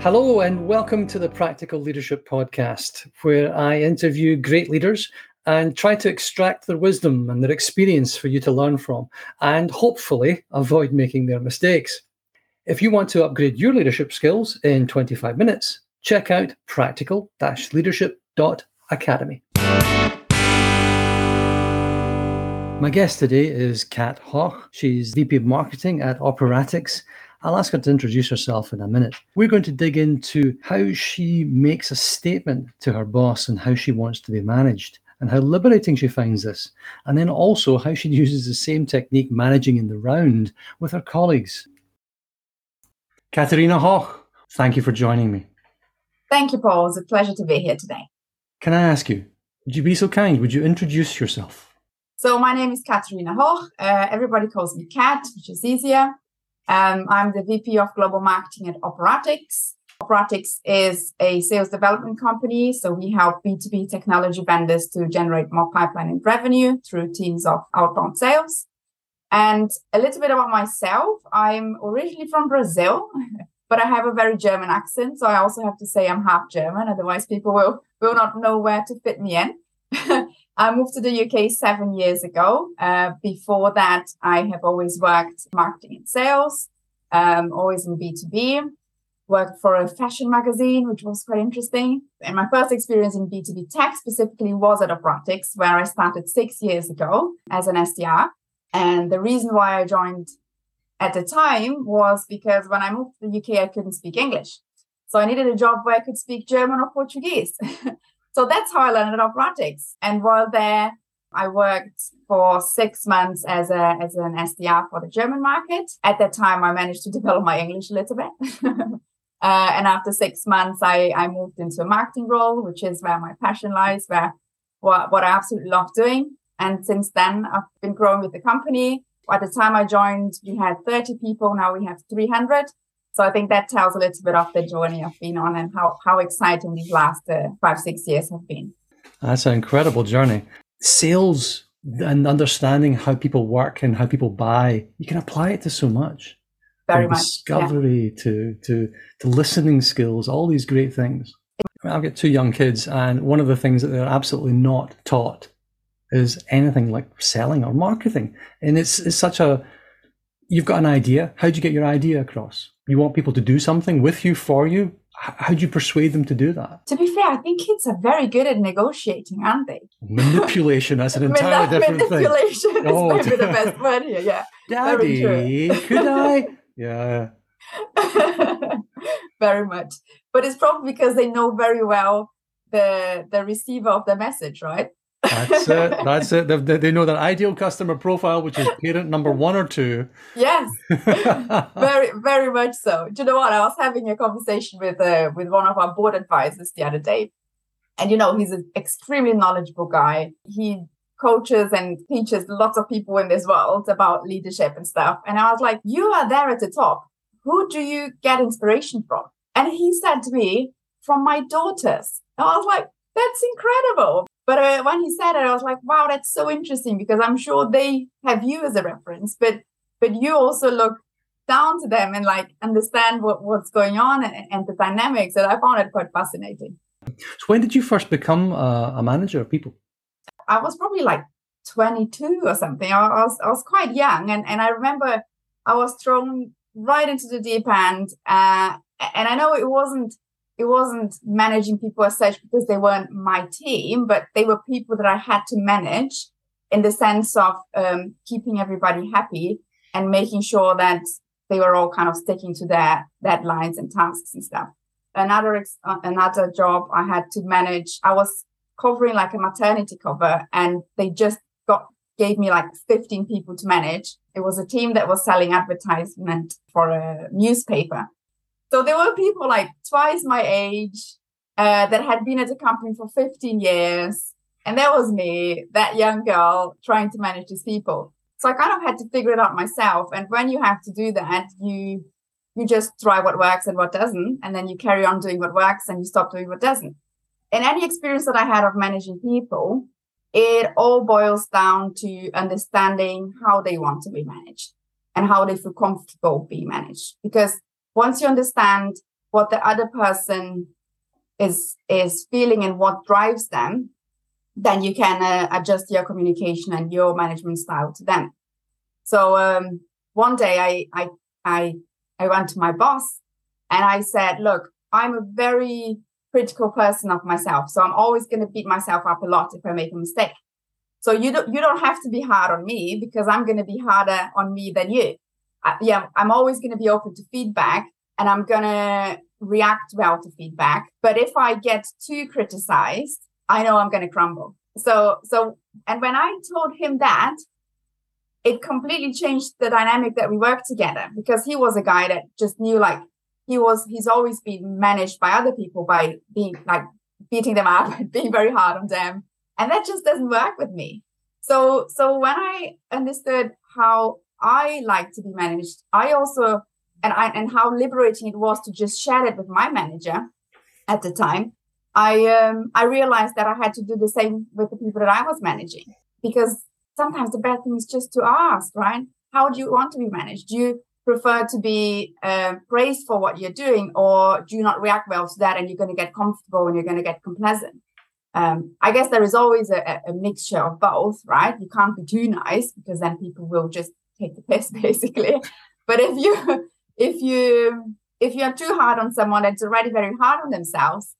Hello, and welcome to the Practical Leadership Podcast, where I interview great leaders and try to extract their wisdom and their experience for you to learn from, and hopefully avoid making their mistakes. If you want to upgrade your leadership skills in 25 minutes, check out practical leadership.academy. My guest today is Cat Hoch. She's VP of Marketing at Operatix I'll ask her to introduce herself in a minute. We're going to dig into how she makes a statement to her boss and how she wants to be managed and how liberating she finds this. And then also how she uses the same technique managing in the round with her colleagues. Catarina Hoch, thank you for joining me. Thank you, Paul. It's a pleasure to be here today. Can I ask you, would you be so kind? Would you introduce yourself? So, my name is Catarina Hoch. Uh, everybody calls me Cat, which is easier. Um, I'm the VP of Global Marketing at Operatix. Operatix is a sales development company, so we help B2B technology vendors to generate more pipeline and revenue through teams of outbound sales. And a little bit about myself I'm originally from Brazil, but I have a very German accent. So I also have to say I'm half German, otherwise, people will, will not know where to fit me in. I moved to the UK seven years ago. Uh, before that, I have always worked marketing and sales, um, always in B2B. Worked for a fashion magazine, which was quite interesting. And my first experience in B2B tech specifically was at Operatix, where I started six years ago as an SDR. And the reason why I joined at the time was because when I moved to the UK, I couldn't speak English. So I needed a job where I could speak German or Portuguese. So that's how I learned Operatix. And while there, I worked for six months as a as an SDR for the German market. At that time, I managed to develop my English a little bit. uh, and after six months, I, I moved into a marketing role, which is where my passion lies, where what, what I absolutely love doing. And since then, I've been growing with the company. At the time I joined, we had 30 people. Now we have 300. So I think that tells a little bit of the journey I've been on and how, how exciting these last uh, five, six years have been. That's an incredible journey. Sales and understanding how people work and how people buy, you can apply it to so much. Very From much. Discovery yeah. to, to, to listening skills, all these great things. I've got two young kids, and one of the things that they're absolutely not taught is anything like selling or marketing. And it's, it's such a, you've got an idea. How do you get your idea across? You want people to do something with you for you. How do you persuade them to do that? To be fair, I think kids are very good at negotiating, aren't they? Manipulation, that's an entirely different manipulation thing. Manipulation is oh, maybe the best word here, yeah. Daddy, could I? Yeah. very much. But it's probably because they know very well the the receiver of the message, right? That's it. That's it. They, they know their ideal customer profile, which is parent number one or two. Yes, very, very much so. Do you know what? I was having a conversation with uh, with one of our board advisors the other day, and you know he's an extremely knowledgeable guy. He coaches and teaches lots of people in this world about leadership and stuff. And I was like, "You are there at the top. Who do you get inspiration from?" And he said to me, "From my daughters." And I was like, "That's incredible." But uh, when he said it, I was like, wow, that's so interesting because I'm sure they have you as a reference, but but you also look down to them and like understand what, what's going on and, and the dynamics. And I found it quite fascinating. So when did you first become a, a manager of people? I was probably like 22 or something. I was I was quite young, and and I remember I was thrown right into the deep end. Uh, and I know it wasn't it wasn't managing people as such because they weren't my team, but they were people that I had to manage in the sense of um, keeping everybody happy and making sure that they were all kind of sticking to their deadlines and tasks and stuff. Another ex- uh, another job I had to manage. I was covering like a maternity cover, and they just got gave me like 15 people to manage. It was a team that was selling advertisement for a newspaper so there were people like twice my age uh, that had been at the company for 15 years. And that was me, that young girl, trying to manage these people. So I kind of had to figure it out myself. And when you have to do that, you you just try what works and what doesn't, and then you carry on doing what works and you stop doing what doesn't. In any experience that I had of managing people, it all boils down to understanding how they want to be managed and how they feel comfortable being managed. Because once you understand what the other person is is feeling and what drives them, then you can uh, adjust your communication and your management style to them. So um, one day I I I I went to my boss and I said, "Look, I'm a very critical person of myself, so I'm always going to beat myself up a lot if I make a mistake. So you don't you don't have to be hard on me because I'm going to be harder on me than you. Yeah, I'm always going to be open to feedback and I'm going to react well to feedback. But if I get too criticized, I know I'm going to crumble. So, so, and when I told him that, it completely changed the dynamic that we worked together because he was a guy that just knew like he was, he's always been managed by other people by being like beating them up and being very hard on them. And that just doesn't work with me. So, so when I understood how I like to be managed, I also and I and how liberating it was to just share it with my manager at the time. I um, I realized that I had to do the same with the people that I was managing because sometimes the best thing is just to ask, right? How do you want to be managed? Do you prefer to be uh, praised for what you're doing, or do you not react well to that and you're going to get comfortable and you're going to get complacent? Um, I guess there is always a, a mixture of both, right? You can't be too nice because then people will just take the piss, basically. But if you if you if you're too hard on someone that's already very hard on themselves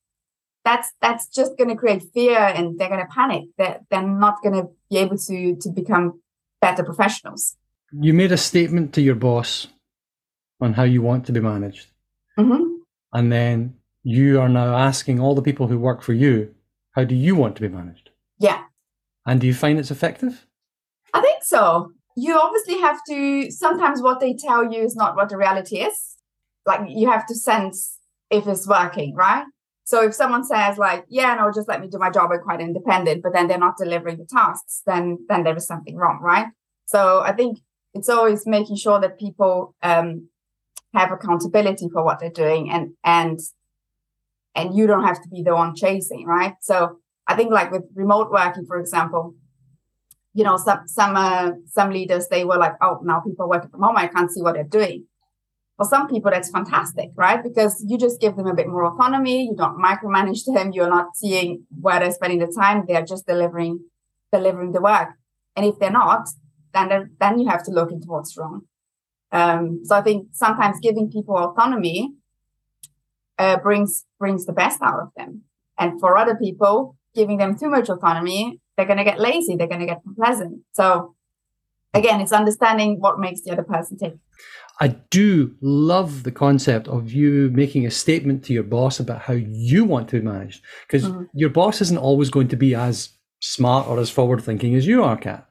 that's that's just going to create fear and they're going to panic. They're, they're not going to be able to to become better professionals. You made a statement to your boss on how you want to be managed. Mm-hmm. and then you are now asking all the people who work for you how do you want to be managed? Yeah. And do you find it's effective? I think so you obviously have to sometimes what they tell you is not what the reality is. Like you have to sense if it's working right? So if someone says like yeah no just let me do my job i'm quite independent but then they're not delivering the tasks then then there is something wrong right? So i think it's always making sure that people um, have accountability for what they're doing and and and you don't have to be the one chasing right? So i think like with remote working for example you know, some some uh, some leaders they were like, oh, now people work from home, I can't see what they're doing. For some people, that's fantastic, right? Because you just give them a bit more autonomy. You don't micromanage them. You're not seeing where they're spending the time. They're just delivering delivering the work. And if they're not, then then you have to look into what's wrong. Um, so I think sometimes giving people autonomy uh, brings brings the best out of them. And for other people, giving them too much autonomy they're going to get lazy they're going to get complacent so again it's understanding what makes the other person tick I do love the concept of you making a statement to your boss about how you want to be managed because mm-hmm. your boss isn't always going to be as smart or as forward thinking as you are, Cat.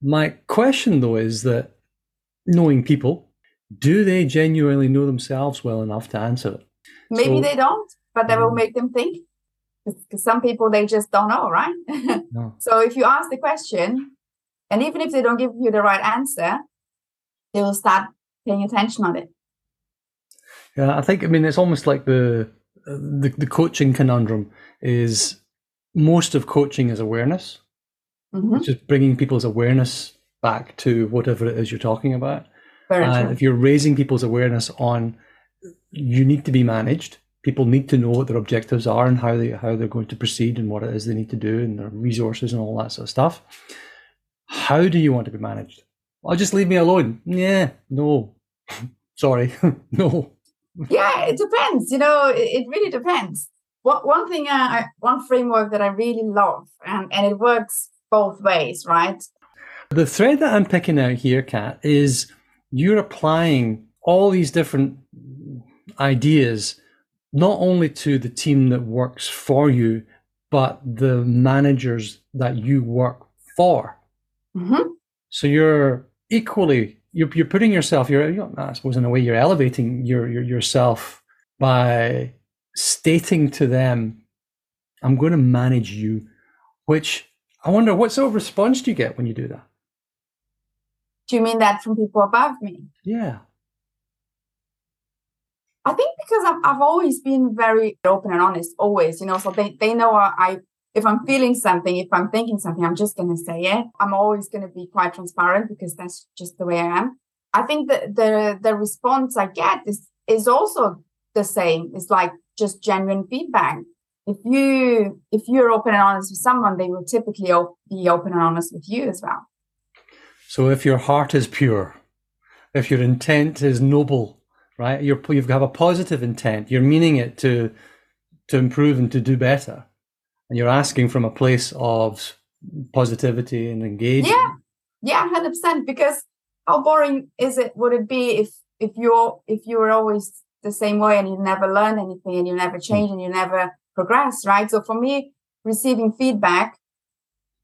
My question though is that knowing people, do they genuinely know themselves well enough to answer it? Maybe so, they don't, but that will mm. make them think because some people they just don't know right no. so if you ask the question and even if they don't give you the right answer they will start paying attention on it yeah i think i mean it's almost like the the, the coaching conundrum is most of coaching is awareness mm-hmm. it's just bringing people's awareness back to whatever it is you're talking about Very and true. if you're raising people's awareness on you need to be managed people need to know what their objectives are and how they how they're going to proceed and what it is they need to do and their resources and all that sort of stuff. How do you want to be managed? I'll just leave me alone. Yeah, no, sorry, no. Yeah, it depends. You know, it, it really depends. What one thing, uh, I, one framework that I really love, and and it works both ways, right? The thread that I'm picking out here, Cat, is you're applying all these different ideas not only to the team that works for you, but the managers that you work for. Mm-hmm. So you're equally you're, you're putting yourself you're, I suppose in a way you're elevating your, your yourself by stating to them, "I'm going to manage you," which I wonder what sort of response do you get when you do that? Do you mean that from people above me? Yeah. I think because I've, I've always been very open and honest, always, you know, so they, they know I, if I'm feeling something, if I'm thinking something, I'm just going to say it. I'm always going to be quite transparent because that's just the way I am. I think that the the response I get is is also the same. It's like just genuine feedback. If you if you're open and honest with someone, they will typically op- be open and honest with you as well. So if your heart is pure, if your intent is noble, right? You're you have got a positive intent. You're meaning it to to improve and to do better, and you're asking from a place of positivity and engagement. Yeah, yeah, hundred percent. Because how boring is it? Would it be if if you're if you were always the same way and you never learn anything and you never hmm. change and you never progress, right? So for me, receiving feedback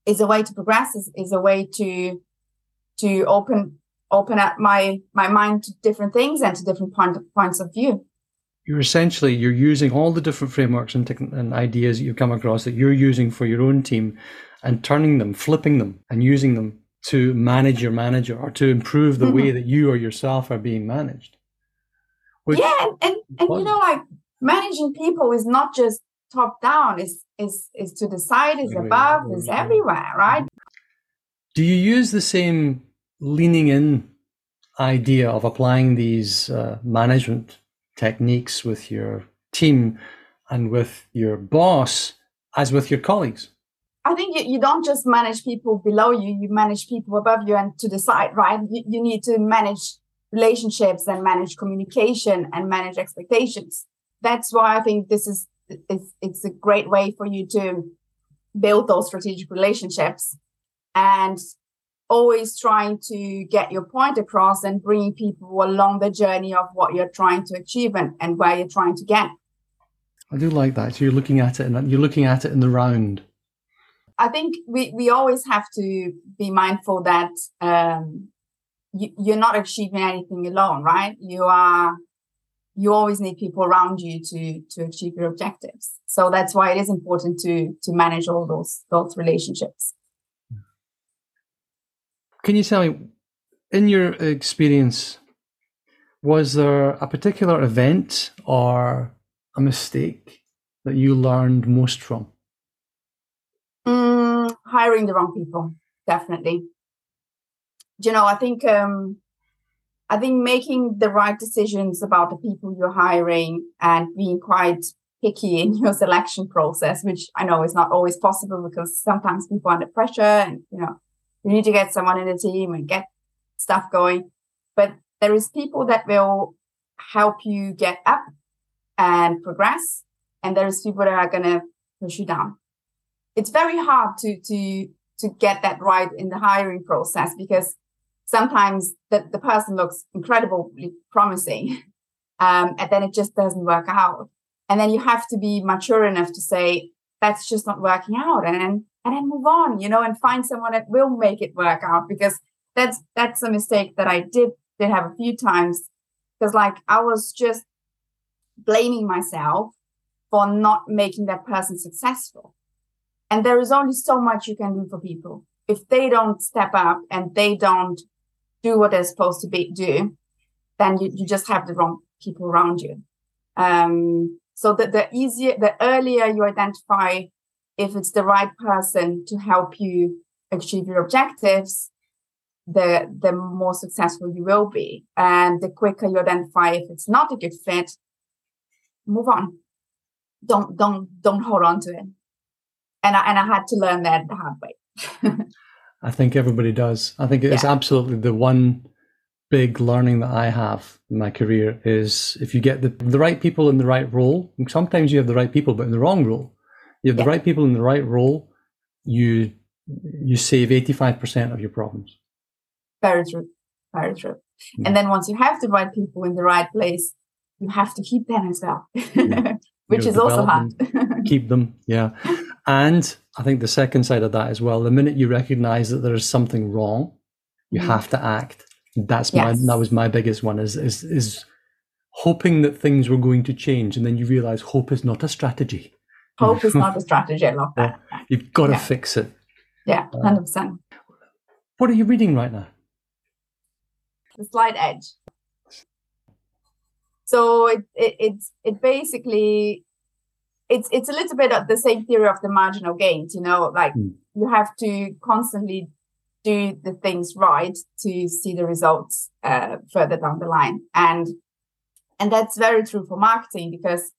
is a way to progress. is, is a way to to open open up my my mind to different things and to different point, points of view. You're essentially you're using all the different frameworks and, and ideas that you've come across that you're using for your own team and turning them flipping them and using them to manage your manager or to improve the mm-hmm. way that you or yourself are being managed. Yeah and, and, and you know like managing people is not just top down is is is to the side is above is everywhere right? Do you use the same leaning in idea of applying these uh, management techniques with your team and with your boss as with your colleagues? I think you, you don't just manage people below you, you manage people above you and to the side, right? You, you need to manage relationships and manage communication and manage expectations. That's why I think this is it's, it's a great way for you to build those strategic relationships and always trying to get your point across and bringing people along the journey of what you're trying to achieve and, and where you're trying to get. I do like that. So you're looking at it and you're looking at it in the round. I think we, we always have to be mindful that um, you, you're not achieving anything alone, right? You are you always need people around you to to achieve your objectives. So that's why it is important to to manage all those those relationships. Can you tell me, in your experience, was there a particular event or a mistake that you learned most from? Mm, hiring the wrong people, definitely. You know, I think um, I think making the right decisions about the people you're hiring and being quite picky in your selection process, which I know is not always possible because sometimes people are under pressure and you know you need to get someone in the team and get stuff going. But there is people that will help you get up and progress, and there's people that are gonna push you down. It's very hard to to to get that right in the hiring process because sometimes the, the person looks incredibly promising um, and then it just doesn't work out and then you have to be mature enough to say that's just not working out and and then move on, you know, and find someone that will make it work out because that's that's a mistake that I did did have a few times because like I was just blaming myself for not making that person successful. And there is only so much you can do for people. If they don't step up and they don't do what they're supposed to be do, then you, you just have the wrong people around you. Um, so that the easier, the earlier you identify if it's the right person to help you achieve your objectives, the the more successful you will be. And the quicker you identify if it's not a good fit, move on. Don't don't don't hold on to it. And I and I had to learn that the hard way. I think everybody does. I think it's yeah. absolutely the one big learning that I have in my career is if you get the, the right people in the right role, sometimes you have the right people, but in the wrong role, you have the right people in the right role, you you save 85% of your problems. Very true. Very true. Yeah. And then once you have the right people in the right place, you have to keep them as well. Yeah. Which is also hard. keep them, yeah. And I think the second side of that as well, the minute you recognize that there is something wrong, you mm have to act. That's yes. my that was my biggest one is is is hoping that things were going to change and then you realize hope is not a strategy hope is not a strategy. I love that. You've got to yeah. fix it. Yeah, uh, hundred percent. What are you reading right now? The Slight Edge. So it, it it's it basically it's it's a little bit of the same theory of the marginal gains. You know, like mm. you have to constantly do the things right to see the results uh, further down the line. And and that's very true for marketing because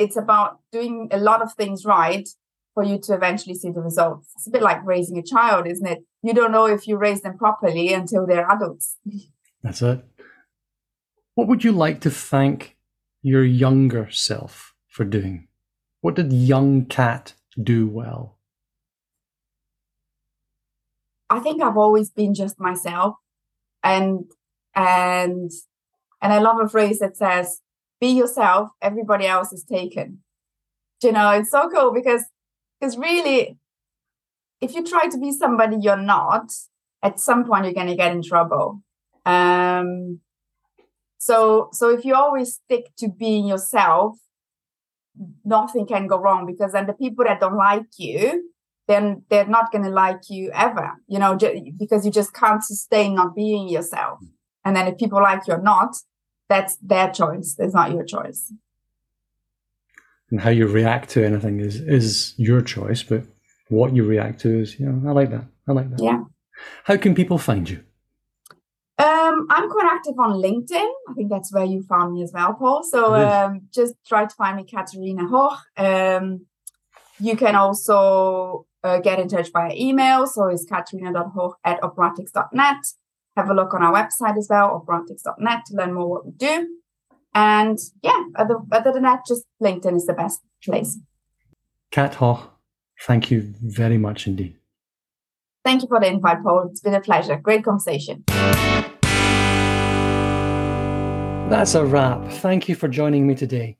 it's about doing a lot of things right for you to eventually see the results. It's a bit like raising a child, isn't it? You don't know if you raise them properly until they're adults. That's it. What would you like to thank your younger self for doing? What did young cat do well? I think I've always been just myself, and and and I love a phrase that says, "Be yourself. Everybody else is taken." You know, it's so cool because because really, if you try to be somebody you're not, at some point you're going to get in trouble. Um, so so if you always stick to being yourself, nothing can go wrong because then the people that don't like you then they're not going to like you ever, you know, because you just can't sustain not being yourself. And then if people like you or not, that's their choice. It's not your choice. And how you react to anything is is your choice, but what you react to is, you know, I like that. I like that. Yeah. How can people find you? Um, I'm quite active on LinkedIn. I think that's where you found me as well, Paul. So um, just try to find me, Catarina Hoch. Um, you can also uh, get in touch via email. So it's catarina.hoch at operatix.net. Have a look on our website as well, operatix.net, to learn more what we do. And yeah, other, other than that, just LinkedIn is the best place. Cat Hoch, thank you very much indeed. Thank you for the invite, Paul. It's been a pleasure. Great conversation. That's a wrap. Thank you for joining me today.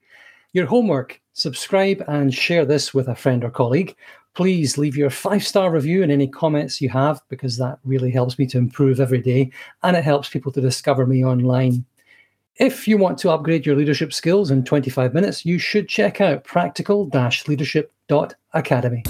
Your homework subscribe and share this with a friend or colleague. Please leave your five star review and any comments you have because that really helps me to improve every day and it helps people to discover me online. If you want to upgrade your leadership skills in 25 minutes, you should check out practical leadership.academy.